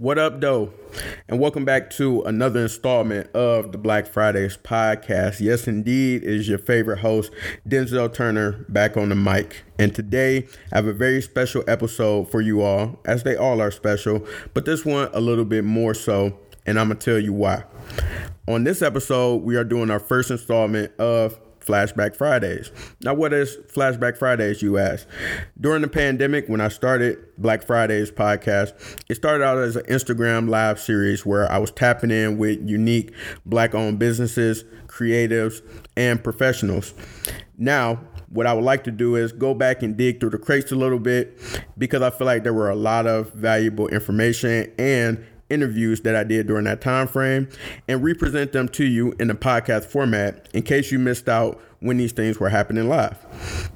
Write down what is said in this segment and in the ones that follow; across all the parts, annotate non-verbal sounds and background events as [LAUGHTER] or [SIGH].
What up, though? And welcome back to another installment of the Black Fridays podcast. Yes, indeed, is your favorite host, Denzell Turner, back on the mic. And today, I have a very special episode for you all, as they all are special, but this one a little bit more so, and I'm gonna tell you why. On this episode, we are doing our first installment of Flashback Fridays. Now, what is Flashback Fridays, you ask? During the pandemic, when I started Black Fridays podcast, it started out as an Instagram live series where I was tapping in with unique black owned businesses, creatives, and professionals. Now, what I would like to do is go back and dig through the crates a little bit because I feel like there were a lot of valuable information and interviews that I did during that time frame and represent them to you in the podcast format in case you missed out when these things were happening live.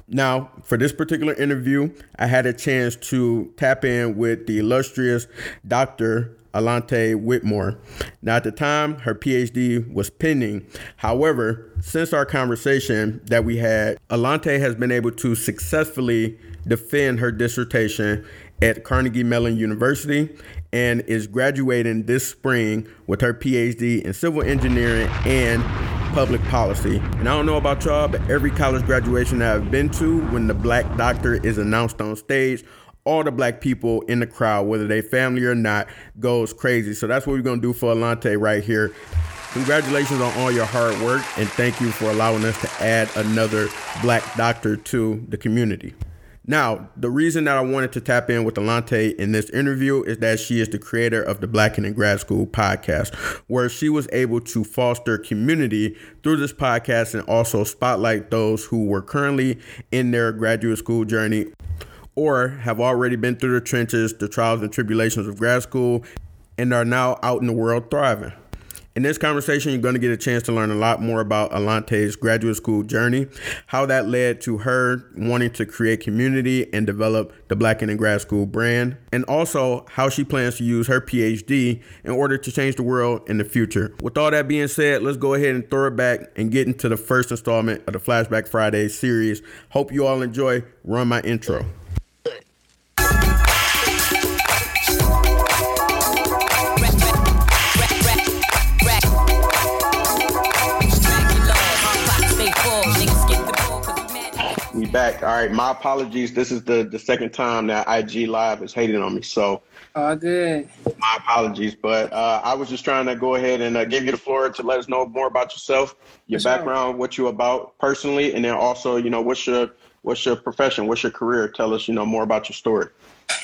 Now, for this particular interview, I had a chance to tap in with the illustrious Dr. Allanté Whitmore. Now, at the time, her PhD was pending. However, since our conversation that we had, Allanté has been able to successfully defend her dissertation at Carnegie Mellon University and is graduating this spring with her PhD in civil engineering and public policy. And I don't know about y'all, but every college graduation that I've been to, when the black doctor is announced on stage, all the black people in the crowd, whether they family or not, goes crazy. So that's what we're gonna do for Allanté right here. Congratulations on all your hard work, and thank you for allowing us to add another black doctor to the community. Now, the reason that I wanted to tap in with Allanté in this interview is that she is the creator of the Black in Grad School podcast, where she was able to foster community through this podcast and also spotlight those who were currently in their graduate school journey or have already been through the trenches, the trials and tribulations of grad school, and are now out in the world thriving. In this conversation, you're going to get a chance to learn a lot more about Allanté's graduate school journey, how that led to her wanting to create community and develop the Black in Grad School brand, and also how she plans to use her PhD in order to change the world in the future. With all that being said, let's go ahead and throw it back and get into the first installment of the Flashback Friday series. Hope you all enjoy. Run my intro. Back. All right. My apologies. This is the the second time that IG Live is hating on me. So all good. My apologies, but uh, I was just trying to go ahead and uh, give you the floor to let us know more about yourself, your For background, what you're about personally, and then also, you know, what's your what's your profession, what's your career? Tell us, you know, more about your story.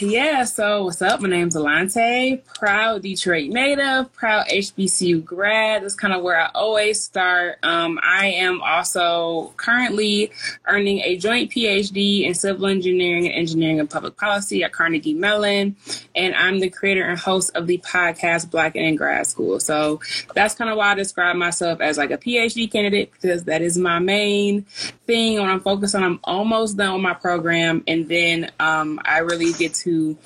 Yeah, so what's up? My name's Allanté, proud Detroit native, proud HBCU grad. That's kind of where I always start. Um, I am also currently earning a joint PhD in civil engineering and engineering and public policy at Carnegie Mellon, and I'm the creator and host of the podcast Black in Grad School. So that's kind of why I describe myself as like a PhD candidate because that is my main thing when I'm focused on. I'm almost done with my program, and then um, I really get to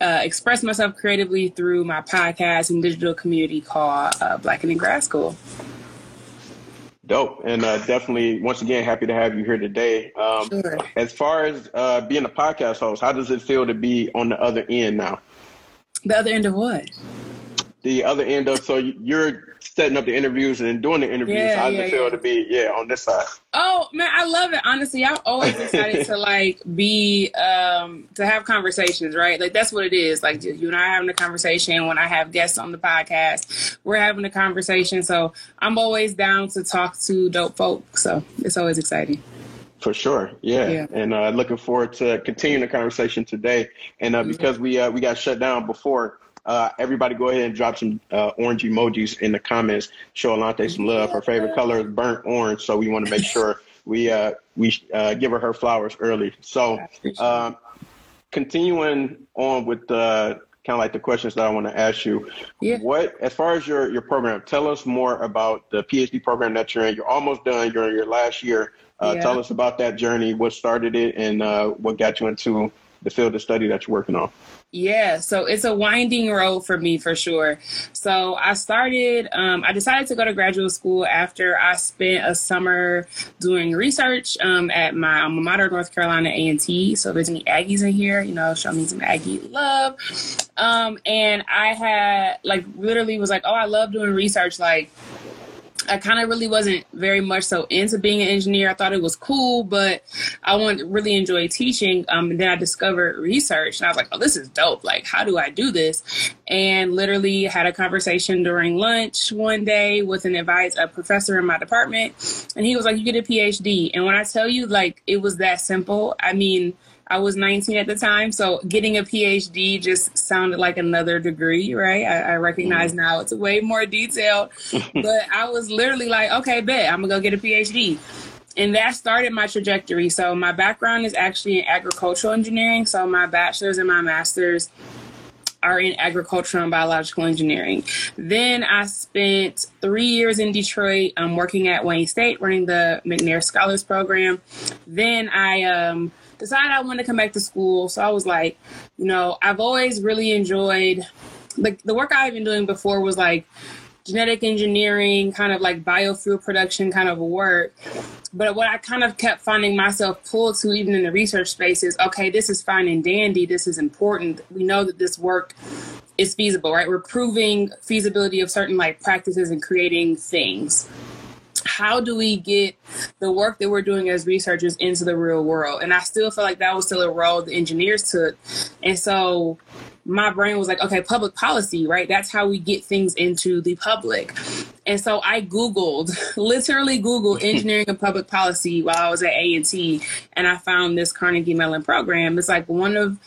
uh, express myself creatively through my podcast and digital community called uh, Black in Grad School. Dope, and uh, definitely, once again, happy to have you here today. Um, sure. As far as uh, being a podcast host, how does it feel to be on the other end now? The other end of what? The other end of so you're setting up the interviews and then doing the interviews. Yeah, How does yeah, it feel yeah. to be yeah on this side? Oh man, I love it. Honestly, I'm always excited to like be um to have conversations, right? Like that's what it is. Like you and I having a conversation when I have guests on the podcast. We're having a conversation. So I'm always down to talk to dope folk. So it's always exciting. For sure, yeah, yeah. and uh, looking forward to continuing the conversation today. And uh, mm-hmm. because we uh, we got shut down before, uh, everybody go ahead and drop some uh, orange emojis in the comments. Show Allanté some love. Her favorite color is burnt orange, so we want to make sure we uh, we uh, give her her flowers early. So, um, continuing on with the kind of like the questions that I want to ask you. Yeah. What, as far as your your program, tell us more about the PhD program that you're in. You're almost done. You're in your last year. Uh, yeah. Tell us about that journey. What started it, and uh, what got you into the field of study that you're working on. Yeah, so it's a winding road for me for sure. So I started, um, I decided to go to graduate school after I spent a summer doing research um, at my alma mater, North Carolina A&T. So if there's any Aggies in here, you know, show me some Aggie love. Um, and I had like literally was like, oh, I love doing research. Like I kind of really wasn't very much so into being an engineer. I thought it was cool, but I wanted really enjoy teaching. Um, and then I discovered research, and I was like, "Oh, this is dope! Like, how do I do this?" And literally had a conversation during lunch one day with an advice a professor in my department, and he was like, "You get a PhD." And when I tell you, like, it was that simple. I mean I was 19 at the time, so getting a PhD just sounded like another degree, right? I, I recognize mm now it's way more detailed, [LAUGHS] but I was literally like, okay, bet I'm gonna go get a PhD. And that started my trajectory. So my background is actually in agricultural engineering. So my bachelor's and my master's are in agricultural and biological engineering. Then I spent three years in Detroit um, working at Wayne State, running the McNair Scholars Program. Then I um, decided I wanted to come back to school. So I was like, you know, I've always really enjoyed like the work I've been doing before was like genetic engineering, kind of like biofuel production kind of work. But what I kind of kept finding myself pulled to, even in the research space, is okay, this is fine and dandy. This is important. We know that this work is feasible, right? We're proving feasibility of certain like practices and creating things how do we get the work that we're doing as researchers into the real world? And I still feel like that was still a role the engineers took. And so my brain was like, okay, public policy, right? That's how we get things into the public. And so I Googled, [LAUGHS] literally Googled [LAUGHS] engineering and public policy while I was at A&T, and I found this Carnegie Mellon program. It's like one of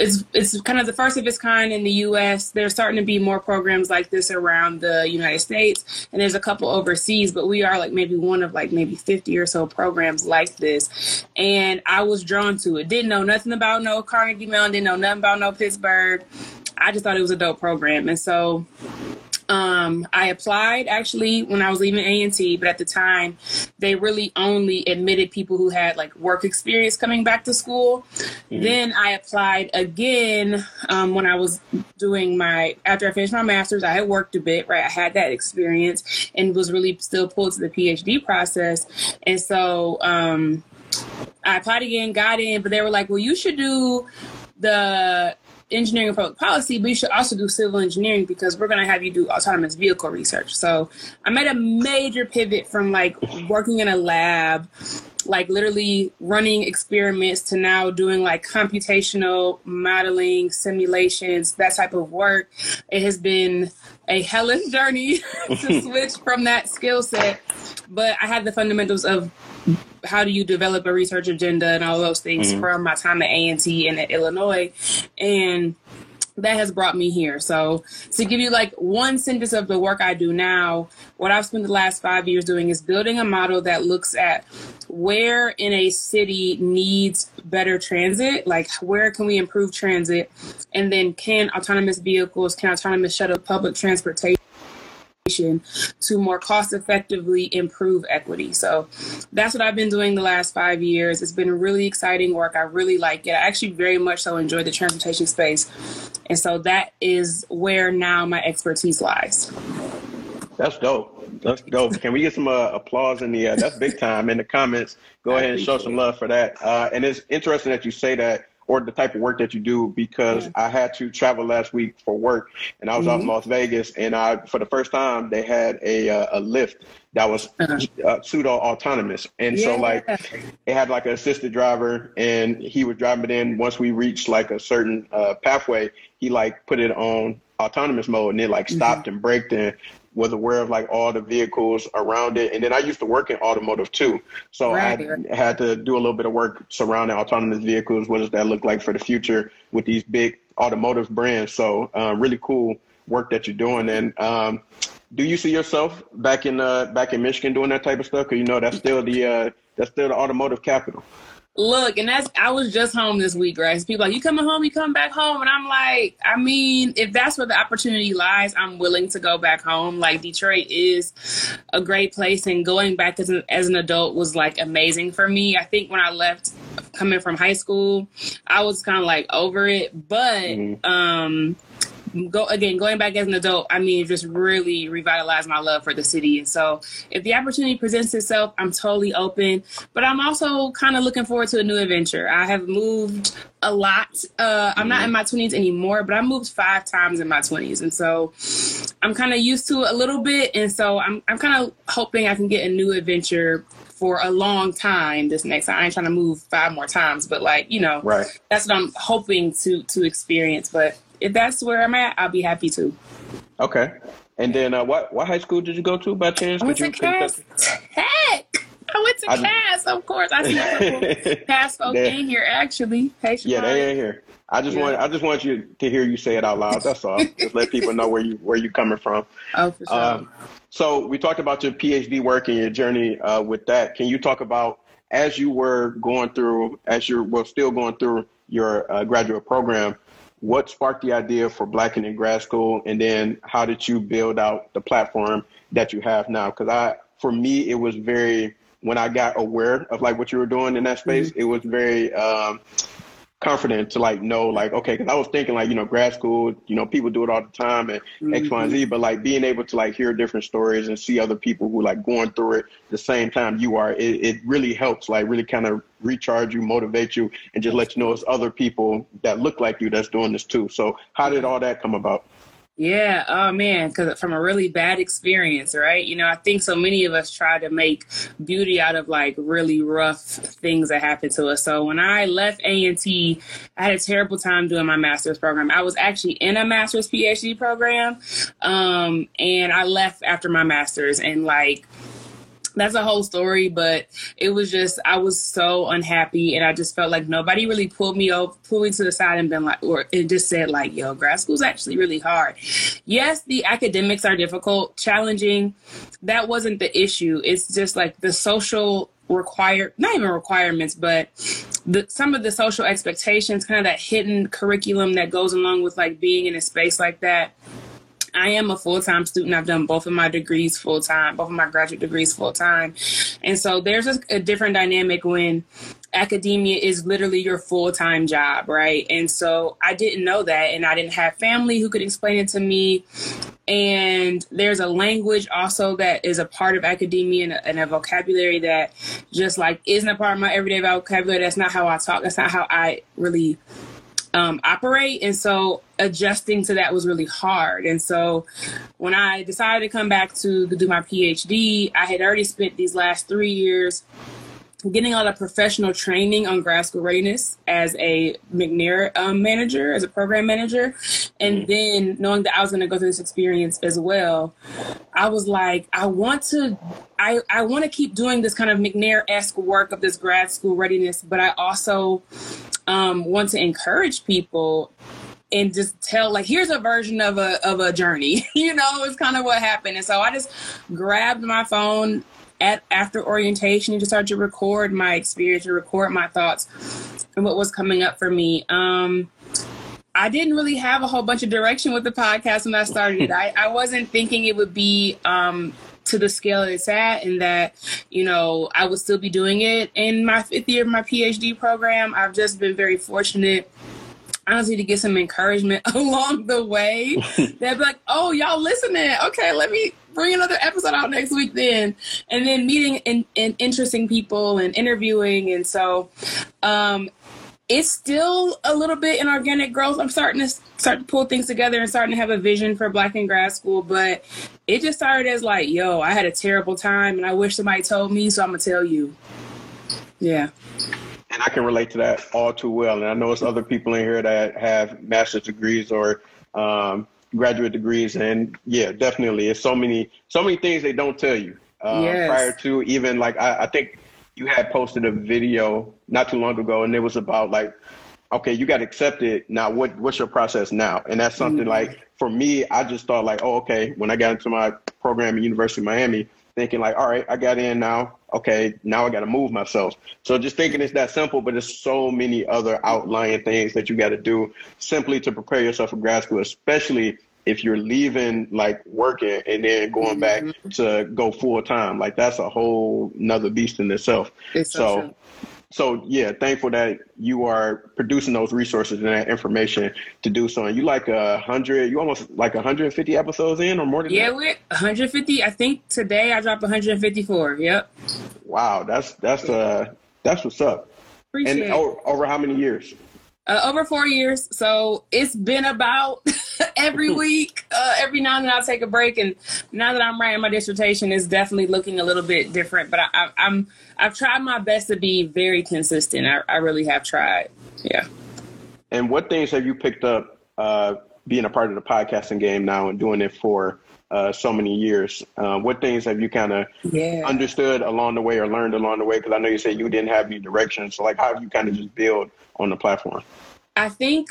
it's it's kind of the first of its kind in the U.S. There's starting to be more programs like this around the United States, and there's a couple overseas. But we are like maybe one of like maybe 50 or so programs like this, and I was drawn to it. Didn't know nothing about no Carnegie Mellon. Didn't know nothing about no Pittsburgh. I just thought it was a dope program, and so um, I applied actually when I was leaving A&T, but at the time they really only admitted people who had like work experience coming back to school. Mm-hmm. Then I applied again um, when I was doing my after I finished my master's. I had worked a bit, right? I had that experience and was really still pulled to the PhD process, and so um, I applied again, got in, but they were like, "Well, you should do." the engineering and public policy, but you should also do civil engineering because we're going to have you do autonomous vehicle research. So I made a major pivot from like working in a lab, like literally running experiments to now doing like computational modeling, simulations, that type of work. It has been a hellish journey [LAUGHS] to [LAUGHS] switch from that skill set, but I had the fundamentals of how do you develop a research agenda and all those things mm-hmm. from my time at A&T and at Illinois. And that has brought me here. So to give you like one sentence of the work I do now, what I've spent the last five years doing is building a model that looks at where in a city needs better transit, like where can we improve transit, and then can autonomous vehicles, can autonomous shuttle public transportation to more cost effectively improve equity. So that's what I've been doing the last five years. It's been really exciting work. I really like it. I actually very much so enjoy the transportation space. And so that is where now my expertise lies. That's dope. That's dope. Can we get some uh, applause in the? Uh, that's big time in the comments. Go ahead and show some love for that. Uh, and it's interesting that you say that or the type of work that you do because yeah. I had to travel last week for work and I was mm-hmm. out in Las Vegas and I for the first time they had a uh, a Lyft that was uh-huh. uh, pseudo autonomous and yeah. so like it had like an assisted driver and he was driving it in once we reached like a certain uh, pathway he like put it on autonomous mode and it like stopped mm-hmm. and braked and was aware of like all the vehicles around it. And then I used to work in automotive too. So right. I had to do a little bit of work surrounding autonomous vehicles. What does that look like for the future with these big automotive brands? So uh, really cool work that you're doing. And um, do you see yourself back in uh, back in Michigan doing that type of stuff? Because you know that's still the uh, that's still the automotive capital. Look, and that's I was just home this week, right? People like, you coming home, you come back home, and I'm like, I mean, if that's where the opportunity lies, I'm willing to go back home. Like Detroit is a great place, and going back as an as an adult was like amazing for me. I think when I left, coming from high school, I was kind of like over it, but mm-hmm. um go again going back as an adult i mean just really revitalized my love for the city and so if the opportunity presents itself i'm totally open but i'm also kind of looking forward to a new adventure i have moved a lot uh, i'm not in my 20s anymore but i moved five times in my 20s and so i'm kind of used to it a little bit and so i'm, I'm kind of hoping i can get a new adventure for a long time this next time. I ain't trying to move five more times, but like, you know, right. that's what I'm hoping to to experience. But if that's where I'm at, I'll be happy to. Okay. And then uh, what what high school did you go to by chance? I went to Cass Tech. I went to Cass, of course. I see [LAUGHS] a Cass folk in here actually. Hey, yeah, they in here. I just yeah. want I just want you to hear you say it out loud. That's all. [LAUGHS] just let people know where you where you coming from. Oh, for sure. Um, so we talked about your PhD work and your journey uh, with that. Can you talk about as you were going through, as you're well still going through your uh, graduate program? What sparked the idea for Blacken in grad school, and then how did you build out the platform that you have now? Because I, for me, it was very when I got aware of like what you were doing in that space, mm-hmm. it was very um, confident to like know like okay because i was thinking like you know grad school you know people do it all the time and mm-hmm. x y and z but like being able to like hear different stories and see other people who like going through it the same time you are it, it really helps like really kind of recharge you motivate you and just let you know it's other people that look like you that's doing this too so how did all that come about yeah. Oh man, because from a really bad experience, right? You know, I think so many of us try to make beauty out of like really rough things that happen to us. So when I left A and T, I had a terrible time doing my master's program. I was actually in a master's PhD program, um, and I left after my master's, and like that's a whole story, but it was just I was so unhappy, and I just felt like nobody really pulled me over, pulled me to the side, and been like, or and just said like, "Yo, grad school's actually really hard." Yes, the academics are difficult, challenging. That wasn't the issue. It's just like the social require not even requirements, but the, some of the social expectations, kind of that hidden curriculum that goes along with like being in a space like that I am a full time student. I've done both of my degrees full time, both of my graduate degrees full time. And so there's a, a different dynamic when academia is literally your full time job, right? And so I didn't know that, and I didn't have family who could explain it to me. And there's a language also that is a part of academia and a, and a vocabulary that just like isn't a part of my everyday vocabulary. That's not how I talk. That's not how I really um, operate. And so adjusting to that was really hard. And so when I decided to come back to do my PhD, I had already spent these last three years getting a lot of professional training on grad school readiness as a McNair um, manager, as a program manager, and mm-hmm. then knowing that I was going to go through this experience as well, I was like, I want to, I, I want to keep doing this kind of McNair esque work of this grad school readiness, but I also um, want to encourage people and just tell like here's a version of a of a journey. [LAUGHS] You know it's kind of what happened. And so i just grabbed my phone at after orientation and just started to record my experience to record my thoughts and what was coming up for me um I didn't really have a whole bunch of direction with the podcast when I started. [LAUGHS] I, I wasn't thinking it would be um, to the scale it's at, and that you know I would still be doing it in my fifth year of my PhD program. I've just been very fortunate honestly to get some encouragement [LAUGHS] along the way. [LAUGHS] They'd be like, "Oh, y'all listening? Okay, let me bring another episode out next week then." And then meeting and, in interesting people and interviewing, and so um, it's still a little bit in organic growth. I'm starting to start to pull things together and starting to have a vision for Black in grad school, but it just started as like, yo, I had a terrible time and I wish somebody told me, so I'm gonna tell you. Yeah. And I can relate to that all too well. And I know it's other people in here that have master's degrees or um, graduate degrees, and yeah, definitely, it's so many, so many things they don't tell you uh, yes. prior to even like I, I think you had posted a video not too long ago, and it was about like, okay, you got accepted. Now, what what's your process now? And that's something mm-hmm. like for me, I just thought like, oh, okay. When I got into my program at University of Miami, thinking like, all right, I got in now. Okay, now I got to move myself. So just thinking it's that simple, but there's so many other outlying things that you got to do simply to prepare yourself for grad school, especially if you're leaving like working and then going back mm-hmm. to go full time. Like that's a whole another beast in itself. It's so, so so yeah, thankful that you are producing those resources and that information to do so. And you like a hundred, you almost like 150 episodes in or more than yeah, that? we're 150. I think today I dropped 154. Yep. Wow, that's that's uh that's what's up. Appreciate and over, over how many years? Uh, over four years. So it's been about [LAUGHS] every [LAUGHS] week. Uh, every now and then I'll take a break, and now that I'm writing my dissertation, it's definitely looking a little bit different. But I, am I've tried my best to be very consistent. I, I, really have tried. Yeah. And what things have you picked up uh, being a part of the podcasting game now and doing it for uh, so many years. Uh, what things have you kind of yeah. understood along the way or learned along the way? Because I know you said you didn't have any direction. So, like, how have you kind of just build on the platform? I think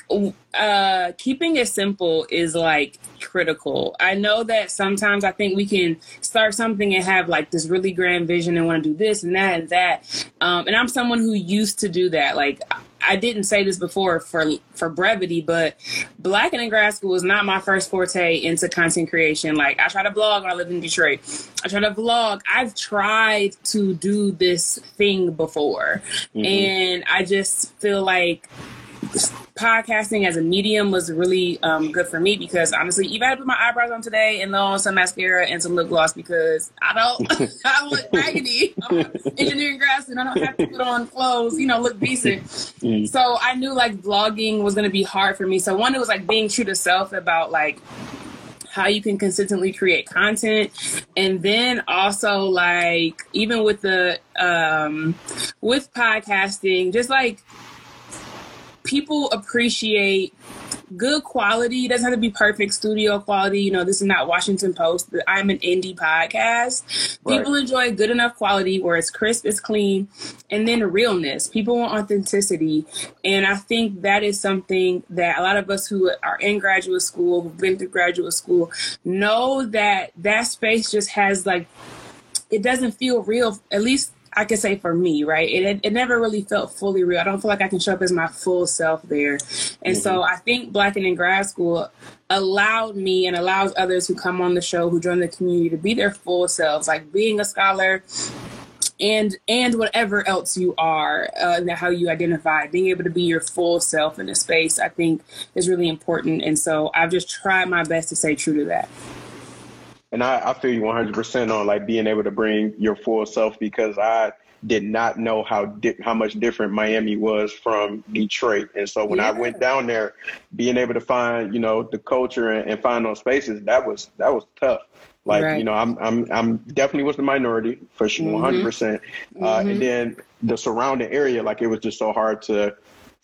uh, keeping it simple is like critical. I know that sometimes I think we can start something and have like this really grand vision and want to do this and that and that. Um, and I'm someone who used to do that. Like I didn't say this before for for brevity, but Black and in grad school was not my first forte into content creation. Like I try to blog when I live in Detroit. I try to vlog. I've tried to do this thing before, mm-hmm. and I just feel like podcasting as a medium was really um, good for me because honestly, even I put my eyebrows on today and on some mascara and some lip gloss because I don't, [LAUGHS] I look raggedy. I'm engineering grad student. I don't have to put on clothes, you know, look decent. Mm. So I knew like vlogging was going to be hard for me. So one, it was like being true to self about like how you can consistently create content and then also like even with the um with podcasting just like people appreciate good quality. It doesn't have to be perfect studio quality. You know, this is not Washington Post. I'm an indie podcast. Right. People enjoy good enough quality where it's crisp, it's clean, and then realness. People want authenticity. And I think that is something that a lot of us who are in graduate school, who've been through graduate school, know that that space just has like, it doesn't feel real, at least I can say for me, right? It, it never really felt fully real. I don't feel like I can show up as my full self there. And mm-hmm. so I think Blacking in grad school allowed me and allows others who come on the show, who join the community to be their full selves, like being a scholar and and whatever else you are uh, how you identify being able to be your full self in a space i think is really important and so i've just tried my best to stay true to that and I, I feel you 100% on like being able to bring your full self because I did not know how di- how much different Miami was from Detroit. And so when yeah. I went down there, being able to find you know the culture and, and find those spaces that was that was tough. Like right. you know, I'm I'm I'm definitely was the minority for sure, 100. Mm-hmm. percent uh, mm-hmm. And then the surrounding area, like it was just so hard to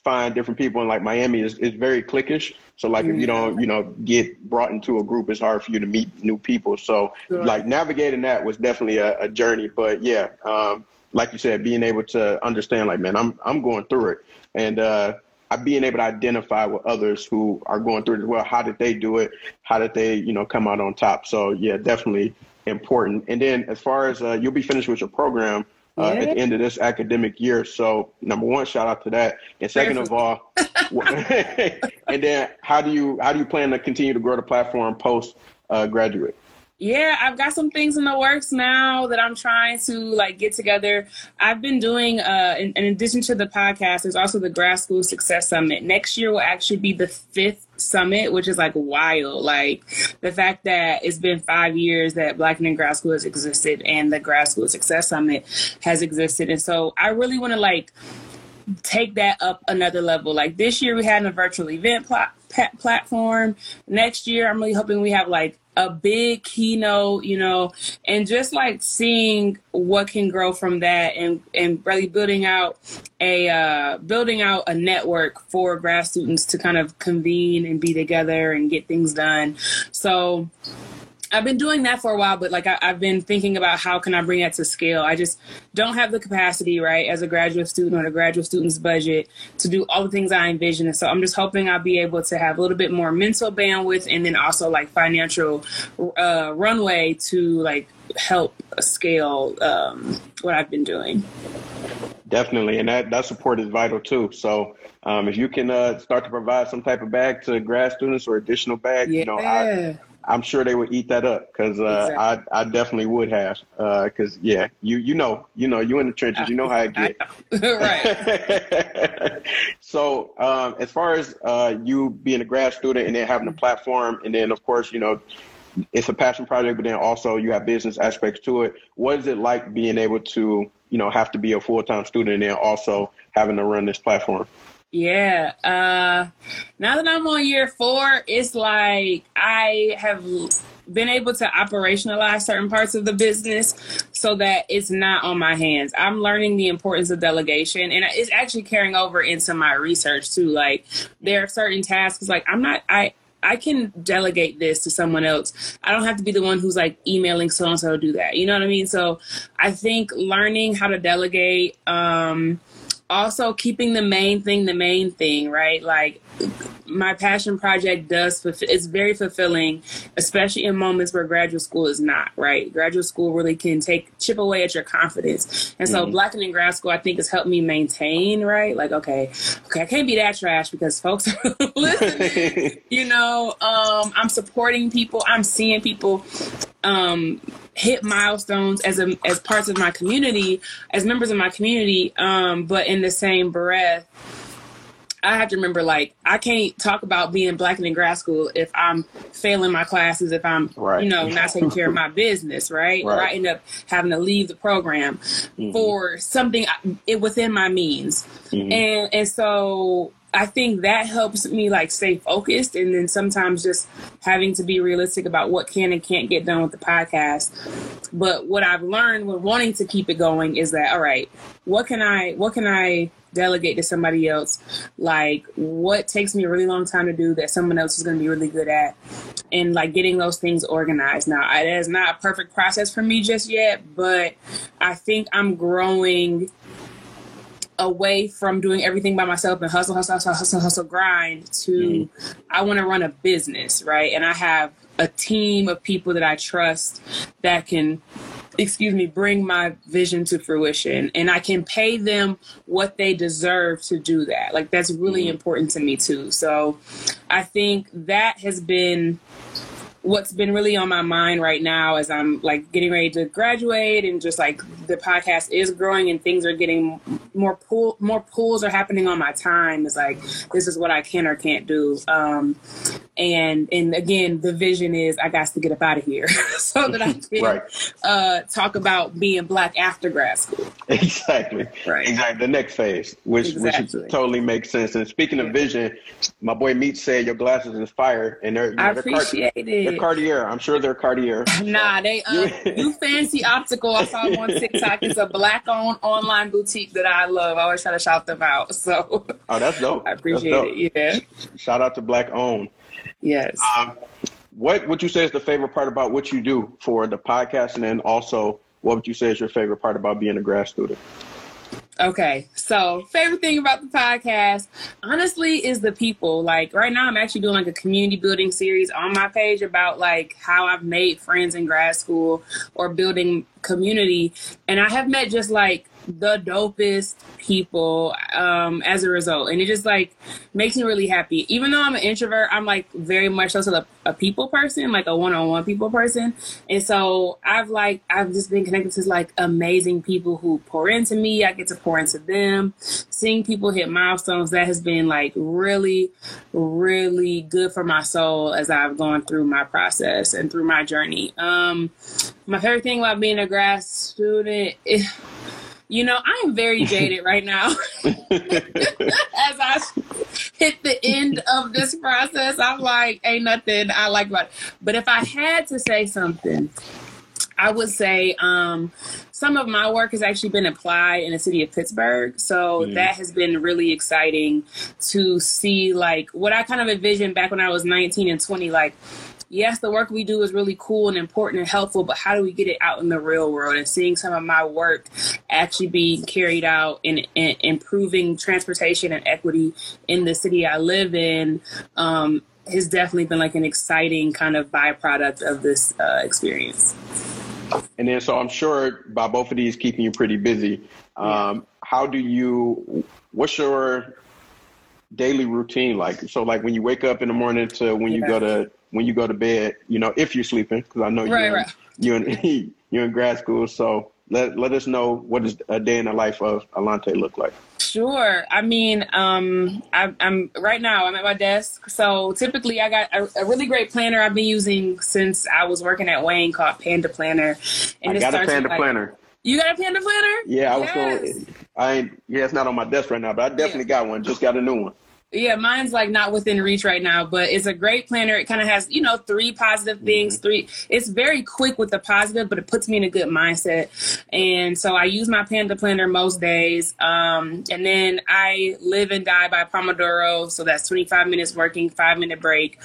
find different people. And like Miami is is very cliquish. So like if you don't, you know, get brought into a group, it's hard for you to meet new people. So sure. like navigating that was definitely a, a journey. But yeah, um, like you said, being able to understand, like, man, I'm I'm going through it, and uh, I being able to identify with others who are going through it as well. How did they do it? How did they, you know, come out on top? So yeah, definitely important. And then as far as uh, you'll be finished with your program uh, yeah. at the end of this academic year. So number one, shout out to that. And second of all, [LAUGHS] and then how do you how do you plan to continue to grow the platform post uh, graduate? Yeah, I've got some things in the works now that I'm trying to like get together. I've been doing, uh, in, in, addition to the podcast, there's also the Grad School Success Summit. Next year will actually be the fifth summit, which is like wild. Like the fact that it's been five years that Black and Grad School has existed and the Grad School Success Summit has existed. And so I really want to like take that up another level. Like this year, we had a virtual event pl- platform. Next year, I'm really hoping we have like a big keynote, you know, and just like seeing what can grow from that and and really building out a uh, building out a network for grad students to kind of convene and be together and get things done. So I've been doing that for a while, but like I, have been thinking about how can I bring that to scale. I just don't have the capacity, right, as a graduate student or a graduate student's budget to do all the things I envision. And so I'm just hoping I'll be able to have a little bit more mental bandwidth and then also like financial uh, runway to like help scale um, what I've been doing. Definitely, and that that support is vital too. So um, if you can uh, start to provide some type of bag to grad students or additional bag, yeah. you know, I, I'm sure they would eat that up because uh, exactly. I I definitely would have because uh, yeah you you know you know you in the trenches you know how it get [LAUGHS] right. [LAUGHS] so um, as far as uh, you being a grad student and then having a platform and then of course you know it's a passion project but then also you have business aspects to it. What is it like being able to you know have to be a full time student and then also having to run this platform? Yeah. Uh, now that I'm on year four, it's like I have been able to operationalize certain parts of the business so that it's not on my hands. I'm learning the importance of delegation and it's actually carrying over into my research too. Like there are certain tasks like I'm not I I can delegate this to someone else. I don't have to be the one who's like emailing so and so do that. You know what I mean? So I think learning how to delegate um also keeping the main thing the main thing, right? Like my passion project does it's very fulfilling, especially in moments where graduate school is not, right? Graduate school really can take chip away at your confidence. And so mm-hmm. blackening grad school I think has helped me maintain, right? Like, okay, okay, I can't be that trash because folks [LAUGHS] are listening. [LAUGHS] you know, um, I'm supporting people, I'm seeing people um, hit milestones as a, as parts of my community, as members of my community. Um, but in the same breath, I have to remember like I can't talk about being black and in grad school if I'm failing my classes, if I'm right. you know not taking care of my business, right? right? Or I end up having to leave the program mm-hmm. for something it within my means, mm-hmm. and and so I think that helps me like stay focused and then sometimes just having to be realistic about what can and can't get done with the podcast. But what I've learned when wanting to keep it going is that all right, what can I what can I delegate to somebody else? Like what takes me a really long time to do that someone else is going to be really good at and like getting those things organized. Now, it is not a perfect process for me just yet, but I think I'm growing away from doing everything by myself and hustle, hustle, hustle, hustle, hustle, grind to mm-hmm. I want to run a business, right? And I have a team of people that I trust that can excuse me bring my vision to fruition and i can pay them what they deserve to do that like that's really mm-hmm. important to me too so i think that has been what's been really on my mind right now as I'm like getting ready to graduate and just like the podcast is growing and things are getting more pool more pools are happening on my time is like this is what I can or can't do. Um and and again the vision is I got to get up out of here [LAUGHS] so that I [LAUGHS] can right. uh talk about being black after grad school. Exactly. Right. Exactly. The next phase, which exactly. which totally makes sense. And speaking yeah. of vision, my boy Meat said your glasses is fire and they're, you know, I appreciate they're it. They're Cartier. I'm sure they're Cartier. [LAUGHS] Nah, they uh, [LAUGHS] you fancy optical. I saw them on TikTok. It's a black owned online boutique that I love. I always try to shout them out. So [LAUGHS] Oh, that's dope. I appreciate it. Yeah. Shout out to Black Owned. Yes. Um, what would you say is the favorite part about what you do for the podcast and then also what would you say is your favorite part about being a grad student? Okay, so favorite thing about the podcast, honestly, is the people. Like right now, I'm actually doing like a community building series on my page about like how I've made friends in grad school or building community, and I have met just like the dopest people um, as a result. And it just like makes me really happy. Even though I'm an introvert, I'm like very much so a, a people person, like a one on one people person. And so I've like, I've just been connected to like amazing people who pour into me. I get to pour into them. Seeing people hit milestones, that has been like really, really good for my soul as I've gone through my process and through my journey. Um, my favorite thing about being a grad student, is, you know, I am very jaded right now. [LAUGHS] As I hit the end of this process, I'm like, ain't nothing I like about it. But if I had to say something, I would say um, some of my work has actually been applied in the city of Pittsburgh. So mm-hmm. that has been really exciting to see, like, what I kind of envisioned back when I was 19 and 20, like, yes, the work we do is really cool and important and helpful, but how do we get it out in the real world? And seeing some of my work actually being carried out in, in improving transportation and equity in the city I live in um, has definitely been like an exciting kind of byproduct of this uh, experience. And then, so I'm sure by both of these keeping you pretty busy. Um, how do you? What's your daily routine like? So, like when you wake up in the morning to when you go to when you go to bed, you know, if you're sleeping, because I know you're right. you're in, [LAUGHS] you're in grad school. So let let us know what does a day in the life of Allanté look like. Sure. I mean, um, I, I'm right now. I'm at my desk. So typically, I got a, a really great planner I've been using since I was working at Wayne called Panda Planner. I it got a panda like- planner. You got a Panda Planner? Yeah, I was Yes. going. I ain't. Yeah, it's not on my desk right now, but I definitely got one. Just got a new one. Yeah, mine's like not within reach right now, but it's a great planner. It kind of has, you know, three positive things. Three, it's very quick with the positive, but it puts me in a good mindset. And so I use my Panda planner most days. Um, and then I live and die by Pomodoro. So that's 25 minutes working, five minute break.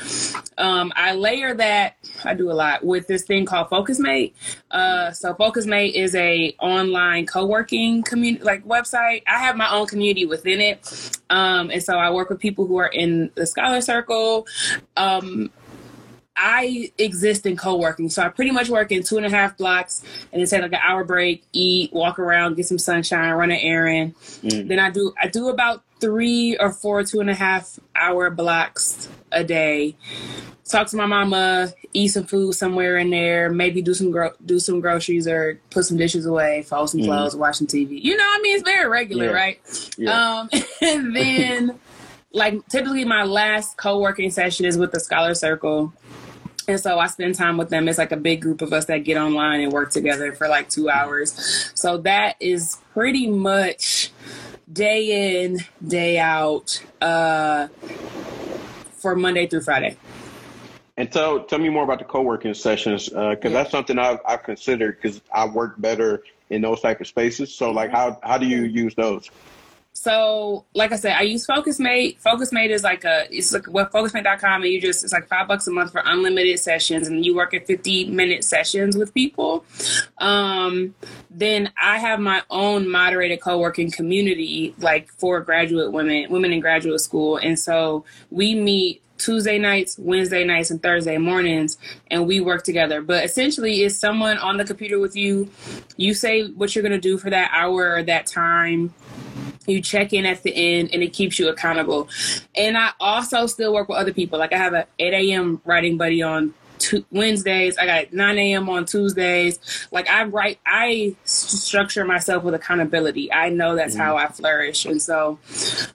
Um, I layer that, I do a lot with this thing called FocusMate. Uh, so FocusMate is a online co-working community, like website. I have my own community within it. Um, and so I work with people who are in the scholar circle. Um, I exist in co-working, so I pretty much work in two and a half blocks, and then take like an hour break, eat, walk around, get some sunshine, run an errand. Then I do I do about three or four two and a half hour blocks a day. Talk to my mama, eat some food somewhere in there, maybe do some gro- do some groceries or put some dishes away, fold some clothes, watch some TV. You know, what I mean, it's very regular, Yeah. right? Yeah. Um, [LAUGHS] and then, like, typically my last co working session is with the Scholar Circle. And so I spend time with them. It's like a big group of us that get online and work together for like two hours. So that is pretty much day in, day out uh, for Monday through Friday. And tell tell me more about the co-working sessions because Yeah. that's something I've, I've considered because I work better in those type of spaces. So like how how do you use those? So, like I said, I use FocusMate. FocusMate is like a it's like well, focusmate.com and you just it's like five bucks a month for unlimited sessions and you work at 50 minute sessions with people. Um, then I have my own moderated co-working community like for graduate women, women in graduate school. And so we meet Tuesday nights, Wednesday nights, and Thursday mornings, and we work together. But essentially, it's someone on the computer with you. You say what you're going to do for that hour or that time. You check in at the end, and it keeps you accountable. And I also still work with other people. Like I have a 8 a.m. writing buddy on Wednesdays. I got 9 a.m. on Tuesdays. Like I write, I structure myself with accountability. I know that's how I flourish, and so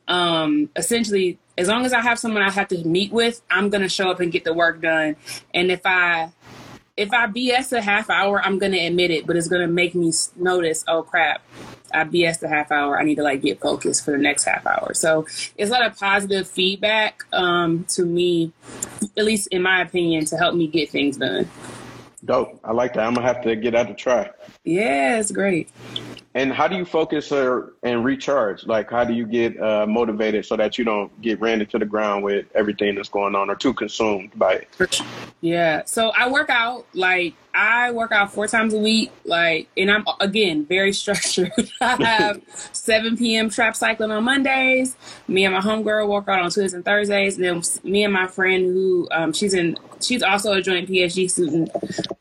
um, essentially, as long as I have someone I have to meet with, I'm gonna show up and get the work done. And if I if I BS a half hour, I'm gonna admit it, but it's gonna make me notice. Oh crap, I BS a half hour. I need to like get focused for the next half hour. So it's a lot of positive feedback um, to me, at least in my opinion, to help me get things done. Dope. I like that. I'm gonna have to get out to try. Yeah, it's great. And how do you focus or and recharge? Like how do you get uh, motivated so that you don't get ran into the ground with everything that's going on or too consumed by it? Yeah. So I work out like I work out four times a week. Like, and I'm again very [LAUGHS] structured. I have 7 p.m. trap cycling on Mondays. Me and my homegirl work out on Tuesdays and Thursdays. And then me and my friend who um, she's in, she's also a joint PhD student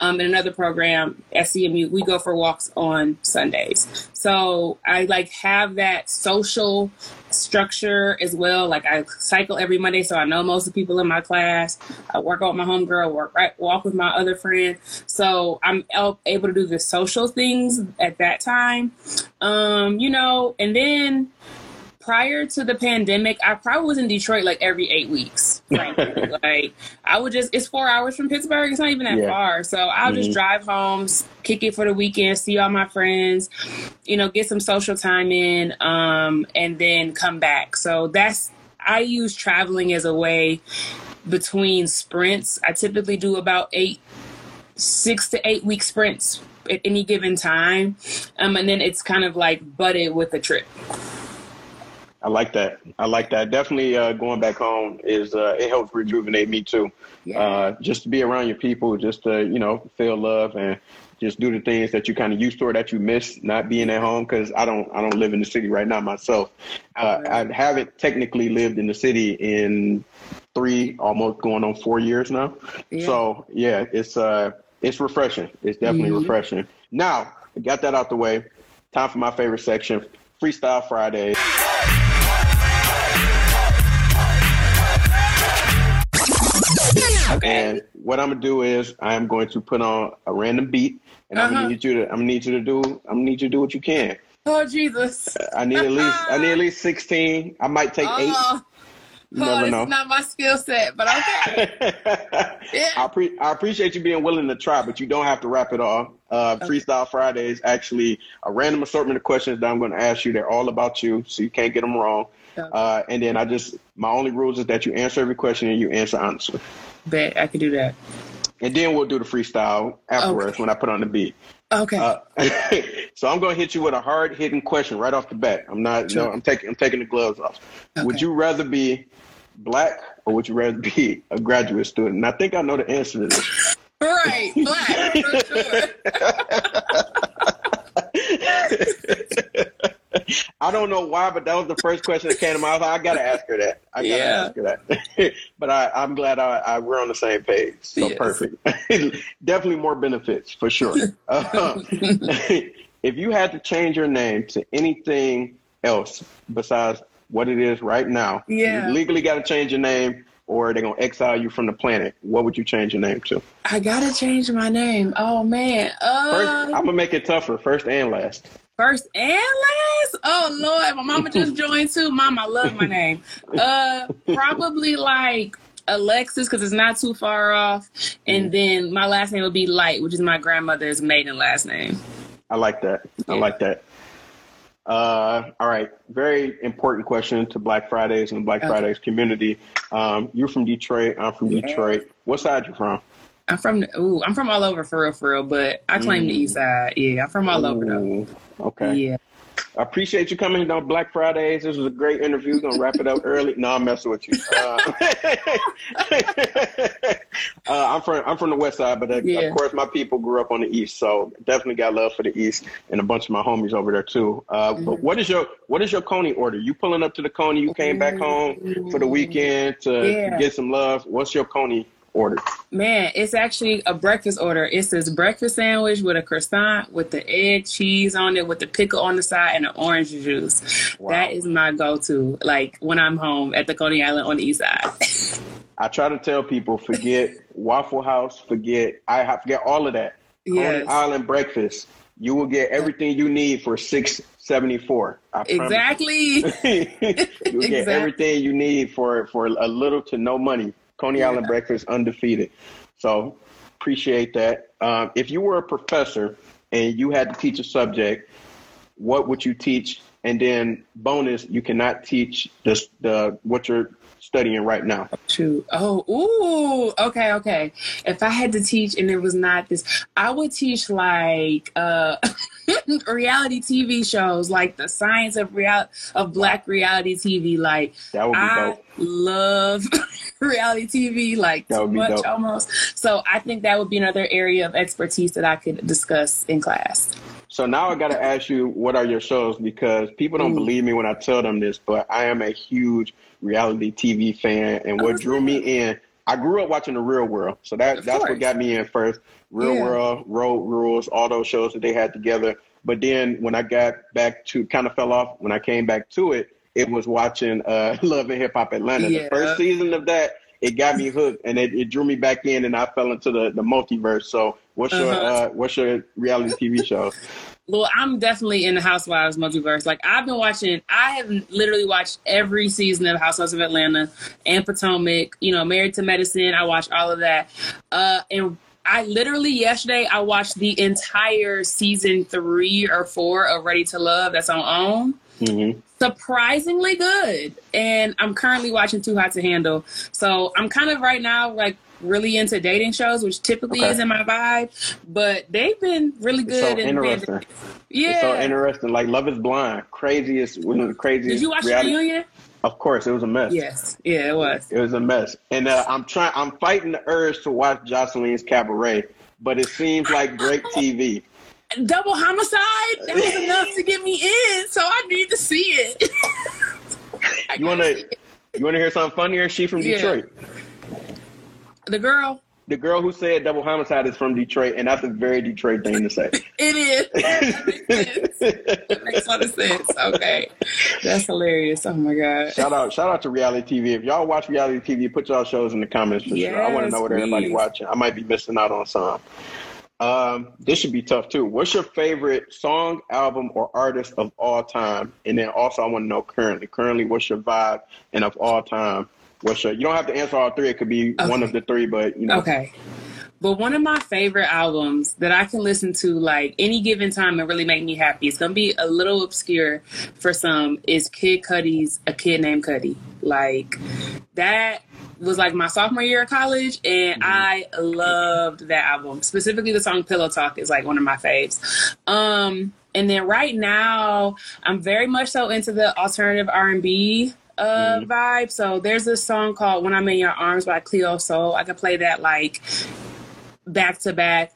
um, in another program at CMU. We go for walks on Sundays. So I like have that social structure as well. Like I cycle every Monday, so I know most of the people in my class. I work out with my homegirl, work right, walk with my other friend. So I'm able to do the social things at that time. Um, you know, and then prior to the pandemic, I probably was in Detroit like every eight weeks. [LAUGHS] Like I would just it's four hours from Pittsburgh. It's not even that Yeah. far. So I'll just drive home, kick it for the weekend, see all my friends, you know, get some social time in, um, and then come back. So that's I use traveling as a way between sprints. I typically do about eight six to eight week sprints at any given time. Um, and then it's kind of like butted with a trip. I like that. I like that. Definitely uh, going back home is uh, it helps rejuvenate me too. Uh, just to be around your people, just to you know feel love and just do the things that you kind of used to or that you miss not being at home. Because I don't I don't live in the city right now myself. Uh, I haven't technically lived in the city in three almost going on four years now. Yeah. So yeah, it's uh It's refreshing. It's definitely mm-hmm. refreshing. Now, I got that out the way. Time for my favorite section, Freestyle Friday. And what I'm gonna do is I'm going to put on a random beat, and uh-huh. I'm gonna need you to I'm gonna need you to do I'm gonna need you to do what you can. Oh Jesus! I need at least I need at least sixteen. I might take eight. Oh, oh know. not my skill set, but okay. [LAUGHS] yeah. I, pre- I appreciate you being willing to try, but you don't have to wrap it all. Uh, okay. Freestyle Friday is actually a random assortment of questions that I'm going to ask you. They're all about you, so you can't get them wrong. Okay. Uh, and then I just my only rules is that you answer every question and you answer honestly. Bet I could do that. And then we'll do the freestyle afterwards okay. when I put on the beat. Okay. Uh, [LAUGHS] so I'm going to hit you with a hard hitting question right off the bat. I'm not. Sure. No, I'm taking. I'm taking the gloves off. Okay. Would you rather be black or would you rather be a graduate student? And I think I know the answer to this. [LAUGHS] right, black for sure. [LAUGHS] I don't know why, but that was the first question that came to my mind. I, I gotta ask her that. I gotta yeah. ask her that. [LAUGHS] but I, am glad I, I, we're on the same page. So yes. perfect. [LAUGHS] Definitely more benefits for sure. [LAUGHS] Uh, if you had to change your name to anything else besides what it is right now, yeah. you legally got to change your name or they're gonna exile you from the planet, what would you change your name to? I gotta change my name. Oh man. Uh, first, I'm gonna make it tougher, first and last. First and last? Oh Lord, my mama just [LAUGHS] joined too. Mom, I love my name. Uh probably like Alexis because it's not too far off. And then my last name would be Light, which is my grandmother's maiden last name. I like that. Yeah. I like that. Uh, all right. Very important question to Black Fridays and Black okay. Fridays community. Um, you're from Detroit. I'm from yeah. Detroit. What side you from? I'm from ooh, I'm from all over for real, for real, but I claim mm. the east side. Yeah, I'm from all ooh, over though. Okay. Yeah. I appreciate you coming on Black Fridays. This was a great interview. Gonna wrap it up early. No, I'm messing with you. Uh, [LAUGHS] uh, I'm from I'm from the West Side, but uh, yeah. of course my people grew up on the East, so definitely got love for the East and a bunch of my homies over there too. Uh, mm-hmm. But what is your what is your Coney order? You pulling up to the Coney? You came back home for the weekend to, yeah. to get some love. What's your Coney ordered? Man, it's actually a breakfast order. It says breakfast sandwich with a croissant with the egg, cheese on it, with the pickle on the side, and the orange juice. Wow. That is my go-to. Like when I'm home at the Coney Island on the east side. [LAUGHS] I try to tell people forget Waffle House, forget I have forget all of that. Yes. Coney Island breakfast. You will get everything you need for six seventy four. Exactly. [LAUGHS] you get [LAUGHS] exactly. everything you need for for a little to no money. Coney yeah. Island breakfast undefeated. So appreciate that. Um, if you were a professor and you had to teach a subject, what would you teach? And then bonus, you cannot teach the the what you're studying right now. True. Oh, ooh, okay, okay. If I had to teach and it was not this, I would teach like uh [LAUGHS] reality TV shows, like the science of real of black reality TV. Like that would be I dope. love [LAUGHS] reality TV, like too much dope. almost. So I think that would be another area of expertise that I could discuss in class. So now I got to ask you, what are your shows? Because people don't mm. believe me when I tell them this, but I am a huge reality TV fan, and what drew me in, I grew up watching The Real World, so that of that's course. what got me in first. Real yeah. World, Road Rules, all those shows that they had together. But then when I got back to, kind of fell off when I came back to it. It was watching uh, [LAUGHS] Love and Hip Hop Atlanta. Yeah. The first season of that, it got me hooked, and it, it drew me back in, and I fell into the, the multiverse. So, what's uh-huh. your uh, what's your reality TV [LAUGHS] show? Well, I'm definitely in the Housewives multiverse. Like I've been watching, I have literally watched every season of Housewives of Atlanta and Potomac. You know, Married to Medicine. I watched all of that. Uh, and I literally yesterday I watched the entire season three or four of Ready to Love. That's on OWN. Mm-hmm. Surprisingly good. And I'm currently watching Too Hot to Handle. So I'm kind of right now like really into dating shows, which typically okay. isn't my vibe, but they've been really good. It's so interesting. Been, yeah, it's so interesting. Like Love Is Blind, craziest, one of the craziest. Did you watch reality. the reunion? Of course, it was a mess. Yes, yeah, it was. It was a mess, and uh, I'm trying. I'm fighting the urge to watch Joseline's Cabaret, but it seems like great [LAUGHS] TV. Double homicide. That was enough to get me in, so I need to see it. [LAUGHS] you wanna? You wanna hear something funnier? She from Detroit. The girl? The girl who said double homicide is from Detroit, and that's a very Detroit thing to say. [LAUGHS] it is. [LAUGHS] it makes a lot of sense. Okay, that's hilarious. Oh my god! Shout out, shout out to reality TV. If y'all watch reality TV, put y'all shows in the comments for yes, sure. I want to know what everybody's watching. I might be missing out on some. Um, this should be tough too. What's your favorite song, album, or artist of all time? And then also, I want to know currently. Currently, what's your vibe? And of all time, what's your? You don't have to answer all three. It could be okay. one of the three, but you know. Okay. But one of my favorite albums that I can listen to like any given time and really make me happy. It's gonna be a little obscure for some. Is Kid Cudi's "A Kid Named Cudi"? Like that was like my sophomore year of college, and mm-hmm. I loved that album. Specifically, the song "Pillow Talk" is like one of my faves. Um, and then right now, I'm very much so into the alternative R and B uh mm-hmm. vibe. So there's this song called "When I'm in Your Arms" by Cleo Sol. I can play that like back to back.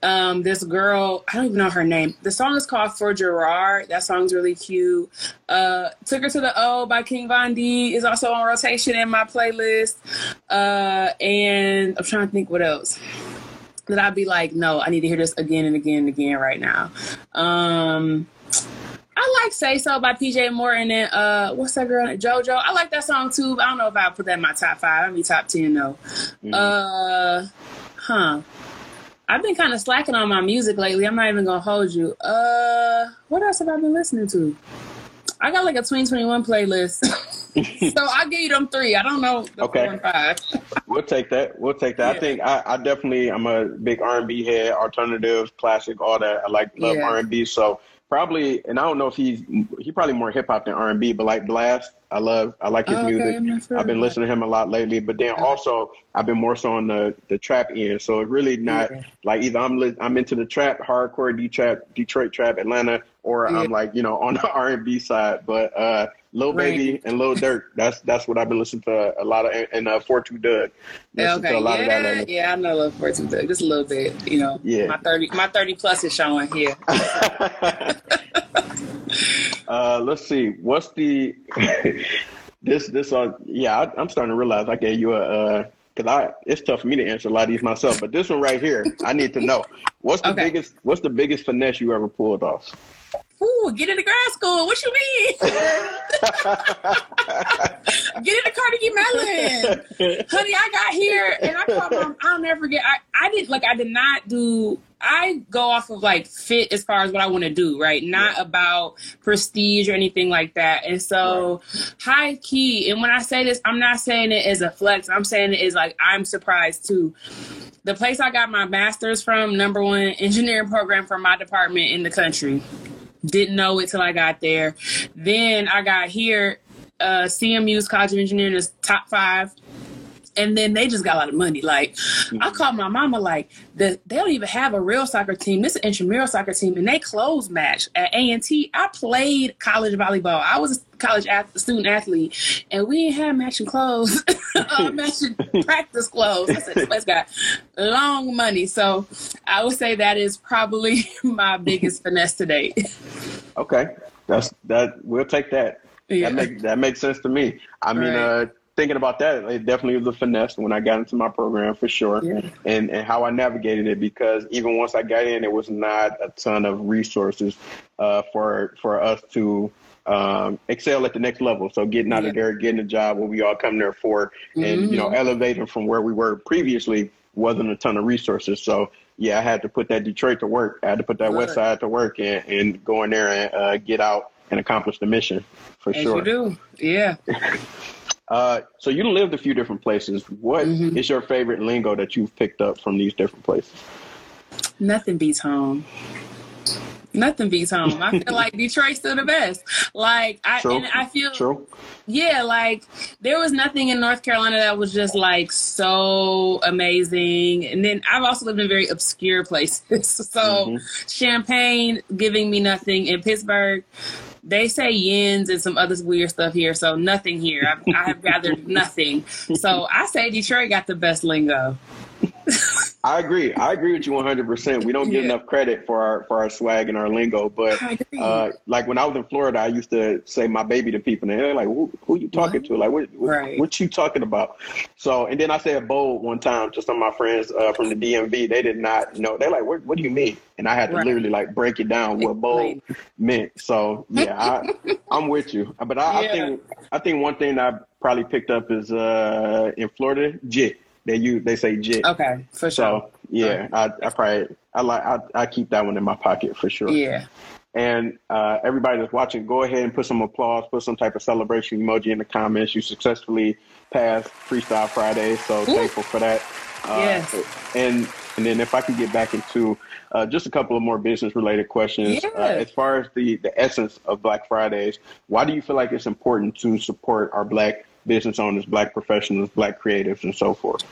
Um, this girl, I don't even know her name. The song is called For Gerard. That song's really cute. Uh, Took Her to the O by King Von D is also on rotation in my playlist. Uh, and I'm trying to think what else. That I'd be like, no, I need to hear this again and again and again right now. Um, I like Say So by PJ Morton and uh what's that girl? JoJo. I like that song too, I don't know if I'll put that in my top five. I mean top ten though. Mm. Uh Huh. I've been kind of slacking on my music lately. I'm not even gonna hold you. Uh, what else have I been listening to? I got like a 2021 playlist. [LAUGHS] so I'll give you them three. I don't know the okay. four and five. we'll take that. We'll take that. Yeah. I think I, I, definitely I'm a big R and B head, alternative, classic, all that. I like love R and B. So probably, and I don't know if he's he probably more hip hop than R and B, but like Blxst, I love I like his oh, okay. music. I've been listening to him a lot lately, but then also I've been more so on the the trap end. So it's really not yeah. like either I'm li- I'm into the trap, hardcore D trap, Detroit trap, Atlanta, or yeah. I'm like you know on the [LAUGHS] R and B side. But uh, Lil right. Baby and Lil Durk, that's that's what I've been listening to a lot of, and uh, Four Two Dugg. Okay, yeah, yeah, I know Lil Four Two Dugg just a little bit. You know, yeah, my thirty my thirty plus is showing here. [LAUGHS] [LAUGHS] uh, let's see, what's the [LAUGHS] this this uh yeah I, am starting to realize I gave you a uh because I it's tough for me to answer a lot of these myself, but this one right here I need to know what's the okay. biggest what's the biggest finesse you ever pulled off? Ooh, get into grad school. What you mean? [LAUGHS] [LAUGHS] get into Carnegie Mellon. Honey, I got here and I called mom. I'll never forget. I, I did like I did not do I go off of like fit as far as what I want to do, right? Not yeah. about prestige or anything like that. And so right. high key, and when I say this, I'm not saying it as a flex. I'm saying it is like I'm surprised too. The place I got my master's from, number one engineering program for my department in the country. Didn't know it till I got there. Then I got here. Uh, CMU's College of Engineering is top five and then they just got a lot of money. Like mm-hmm. I called my mama, like the, they don't even have a real soccer team. This is an intramural soccer team, and they close match at A and T. I played college volleyball. I was a college ath- student athlete, and we ain't had matching clothes, [LAUGHS] uh, [LAUGHS] matching practice clothes. I said, this place got long money, so I would say that is probably [LAUGHS] my biggest finesse to date. Okay, that's that. We'll take that. Yeah. That makes that makes sense to me. I mean, right. uh, thinking about that, it definitely was a finesse when I got into my program for sure, yeah. and and how I navigated it because even once I got in, it was not a ton of resources uh, for for us to um, excel at the next level. So getting out yeah. of there, getting a job, what we all come there for, and mm-hmm. you know, mm-hmm. elevating from where we were previously wasn't a ton of resources. So yeah, I had to put that Detroit to work. I had to put that Good. West Side to work and, and go in there and uh, get out and accomplish the mission for As sure. You do, yeah. [LAUGHS] Uh, so you lived a few different places. What mm-hmm. is your favorite lingo that you've picked up from these different places? Nothing beats home. Nothing beats home. I feel like Detroit's still the best. Like I True. and I feel True. Yeah, like there was nothing in North Carolina that was just like so amazing. And then I've also lived in very obscure places. [LAUGHS] so mm-hmm. Champaign giving me nothing in Pittsburgh they say yens and some other weird stuff here, so nothing here. I've, I have gathered nothing. So I say Detroit got the best lingo. [LAUGHS] I agree. I agree with you 100. percent We don't get yeah. enough credit for our for our swag and our lingo. But uh, like when I was in Florida, I used to say my baby to people, and they're like, "Who, who you talking what? to? Like, what, what, right. what, you talking about?" So, and then I said bold one time to some of my friends uh, from the DMV. They did not know. They're like, "What? What do you mean?" And I had to right. literally like break it down what bold meant. So yeah, I, I'm with you. But I, [LAUGHS] yeah. I think I think one thing I probably picked up is uh, in Florida, jit. They use they say jit. Okay, for sure. So yeah, I, I probably I like I, I keep that one in my pocket for sure. Yeah. And uh, everybody that's watching, go ahead and put some applause, put some type of celebration emoji in the comments. You successfully passed Freestyle Friday, so Ooh. thankful for that. Uh, yes. And and then if I could get back into uh, just a couple of more business related questions. Yeah. Uh, as far as the, the essence of Black Fridays, why do you feel like it's important to support our Black business owners, Black professionals, Black creatives, and so forth?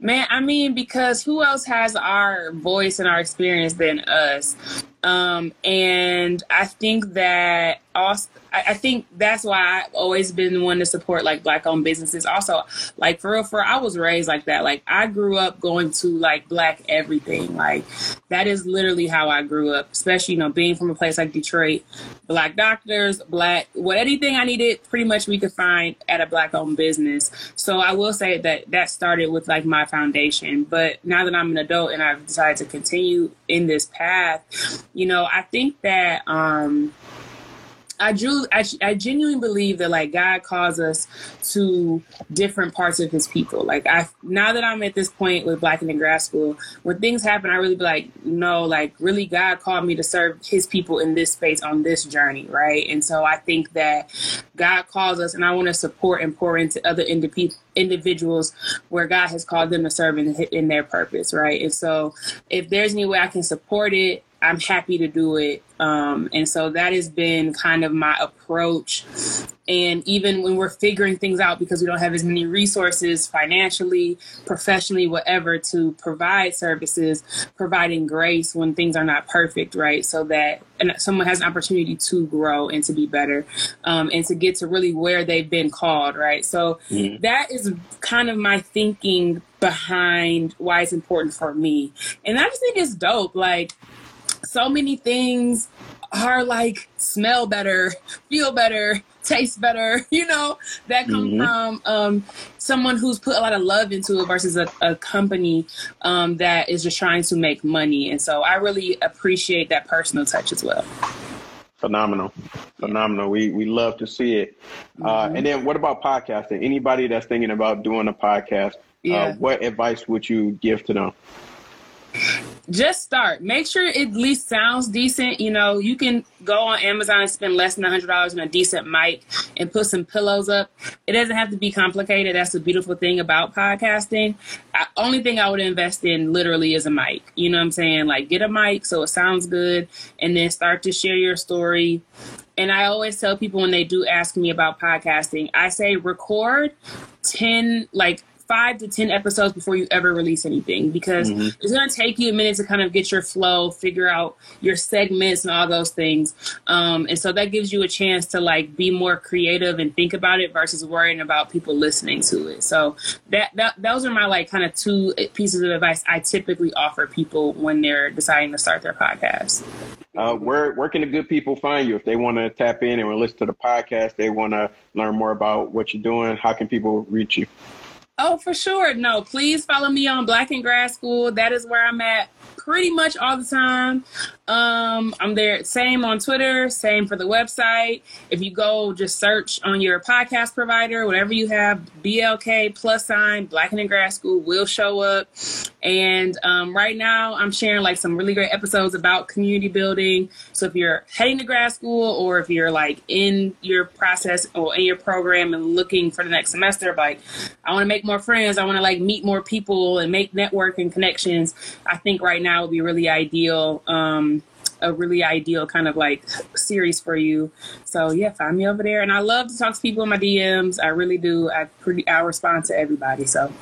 Man, I mean, because who else has our voice and our experience than us? Um, and I think that also, I, think that's why I've always been one to support like black owned businesses. Also, like for real, for I was raised like that. Like I grew up going to like black everything. Like that is literally how I grew up. Especially you know being from a place like Detroit, black doctors, black what anything I needed, pretty much we could find at a black owned business. So I will say that that started with like my foundation. But now that I'm an adult and I've decided to continue in this path, you know, I think that um I do. I, I genuinely believe that like God calls us to different parts of His people. Like I now that I'm at this point with Black in Grad School, when things happen, I really be like, no, like really, God called me to serve His people in this space on this journey, right? And so I think that God calls us, and I want to support and pour into other individuals where God has called them to serve in, in their purpose, right? And so if there's any way I can support it I'm happy to do it. Um, and so that has been kind of my approach. And even when we're figuring things out because we don't have as many resources financially, professionally, whatever, to provide services, providing grace when things are not perfect, right? So that someone has an opportunity to grow and to be better um, and to get to really where they've been called, right? So mm-hmm. that is kind of my thinking behind why it's important for me. And I just think it's dope. Like, so many things are like smell better, feel better, taste better, [LAUGHS] you know, that come mm-hmm. from um, someone who's put a lot of love into it versus a, a company um, that is just trying to make money. And so I really appreciate that personal touch as well. Phenomenal, phenomenal. We we love to see it. Uh, mm-hmm. Uh, and then, what about podcasting? Anybody that's thinking about doing a podcast, uh, yeah. uh, what advice would you give to them? Just start. Make sure it at least sounds decent. You know, you can go on Amazon and spend less than a hundred dollars on a decent mic and put some pillows up. It doesn't have to be complicated. That's the beautiful thing about podcasting. I, only thing I would invest in literally is a mic. You know what I'm saying? Like get a mic so it sounds good, and then start to share your story. And I always tell people when they do ask me about podcasting, I say record 10 like five to 10 episodes before you ever release anything because mm-hmm. it's going to take you a minute to kind of get your flow, figure out your segments and all those things. Um, and so that gives you a chance to like be more creative and think about it versus worrying about people listening to it. So that, that those are my like kind of two pieces of advice I typically offer people when they're deciding to start their podcast. Uh, where where can the good people find you if they want to tap in and listen to the podcast? They want to learn more about what you're doing. How can people reach you? Oh, for sure. No, please follow me on Black in Grad School. That is where I'm at pretty much all the time. Um, I'm there, same on Twitter, same for the website. If you go just search on your podcast provider, whatever you have, BLK plus sign, Black in Grad School will show up. And um, right now, I'm sharing like some really great episodes about community building. So if you're heading to grad school or if you're like in your process or in your program and looking for the next semester, like I want to make more friends, I want to like meet more people and make network and connections. I think right now would be really ideal. Um, a really ideal kind of like series for you. So yeah, find me over there. And I love to talk to people in my DMs. I really do. I pretty I respond to everybody. So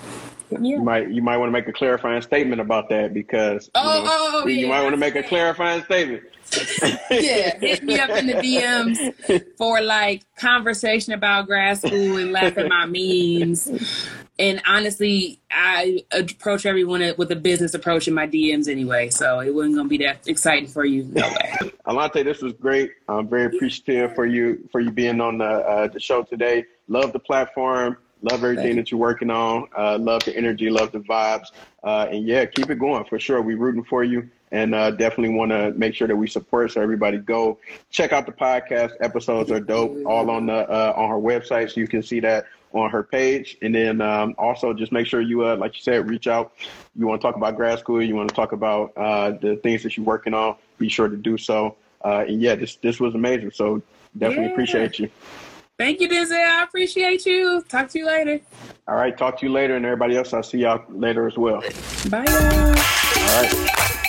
yeah. You might you might want to make a clarifying statement about that because oh, you, know, oh, oh, you yeah, might want to make a clarifying statement. [LAUGHS] yeah, hit me up in the DMs for like conversation about grad school and laugh at my memes. and honestly, I approach everyone with a business approach in my DMs anyway, so it wasn't gonna be that exciting for you. No way. Allanté, this was great. I'm very appreciative for you for you being on the uh, the show today. Love the platform. Love everything that you're working on. Uh, love the energy. Love the vibes. Uh, and yeah, keep it going for sure. We're rooting for you and uh, definitely want to make sure that we support. So everybody go check out the podcast. Episodes are dope. All on the uh, on her website, so you can see that on her page. And then um, also just make sure you, uh, like you said, reach out. You want to talk about grad school. You want to talk about uh, the things that you're working on. Be sure to do so. Uh, and yeah, this this was amazing. So definitely yeah. appreciate you. Thank you, Denzell. I appreciate you. Talk to you later. All right. Talk to you later. And everybody else, I'll see y'all later as well. Bye, y'all. All right.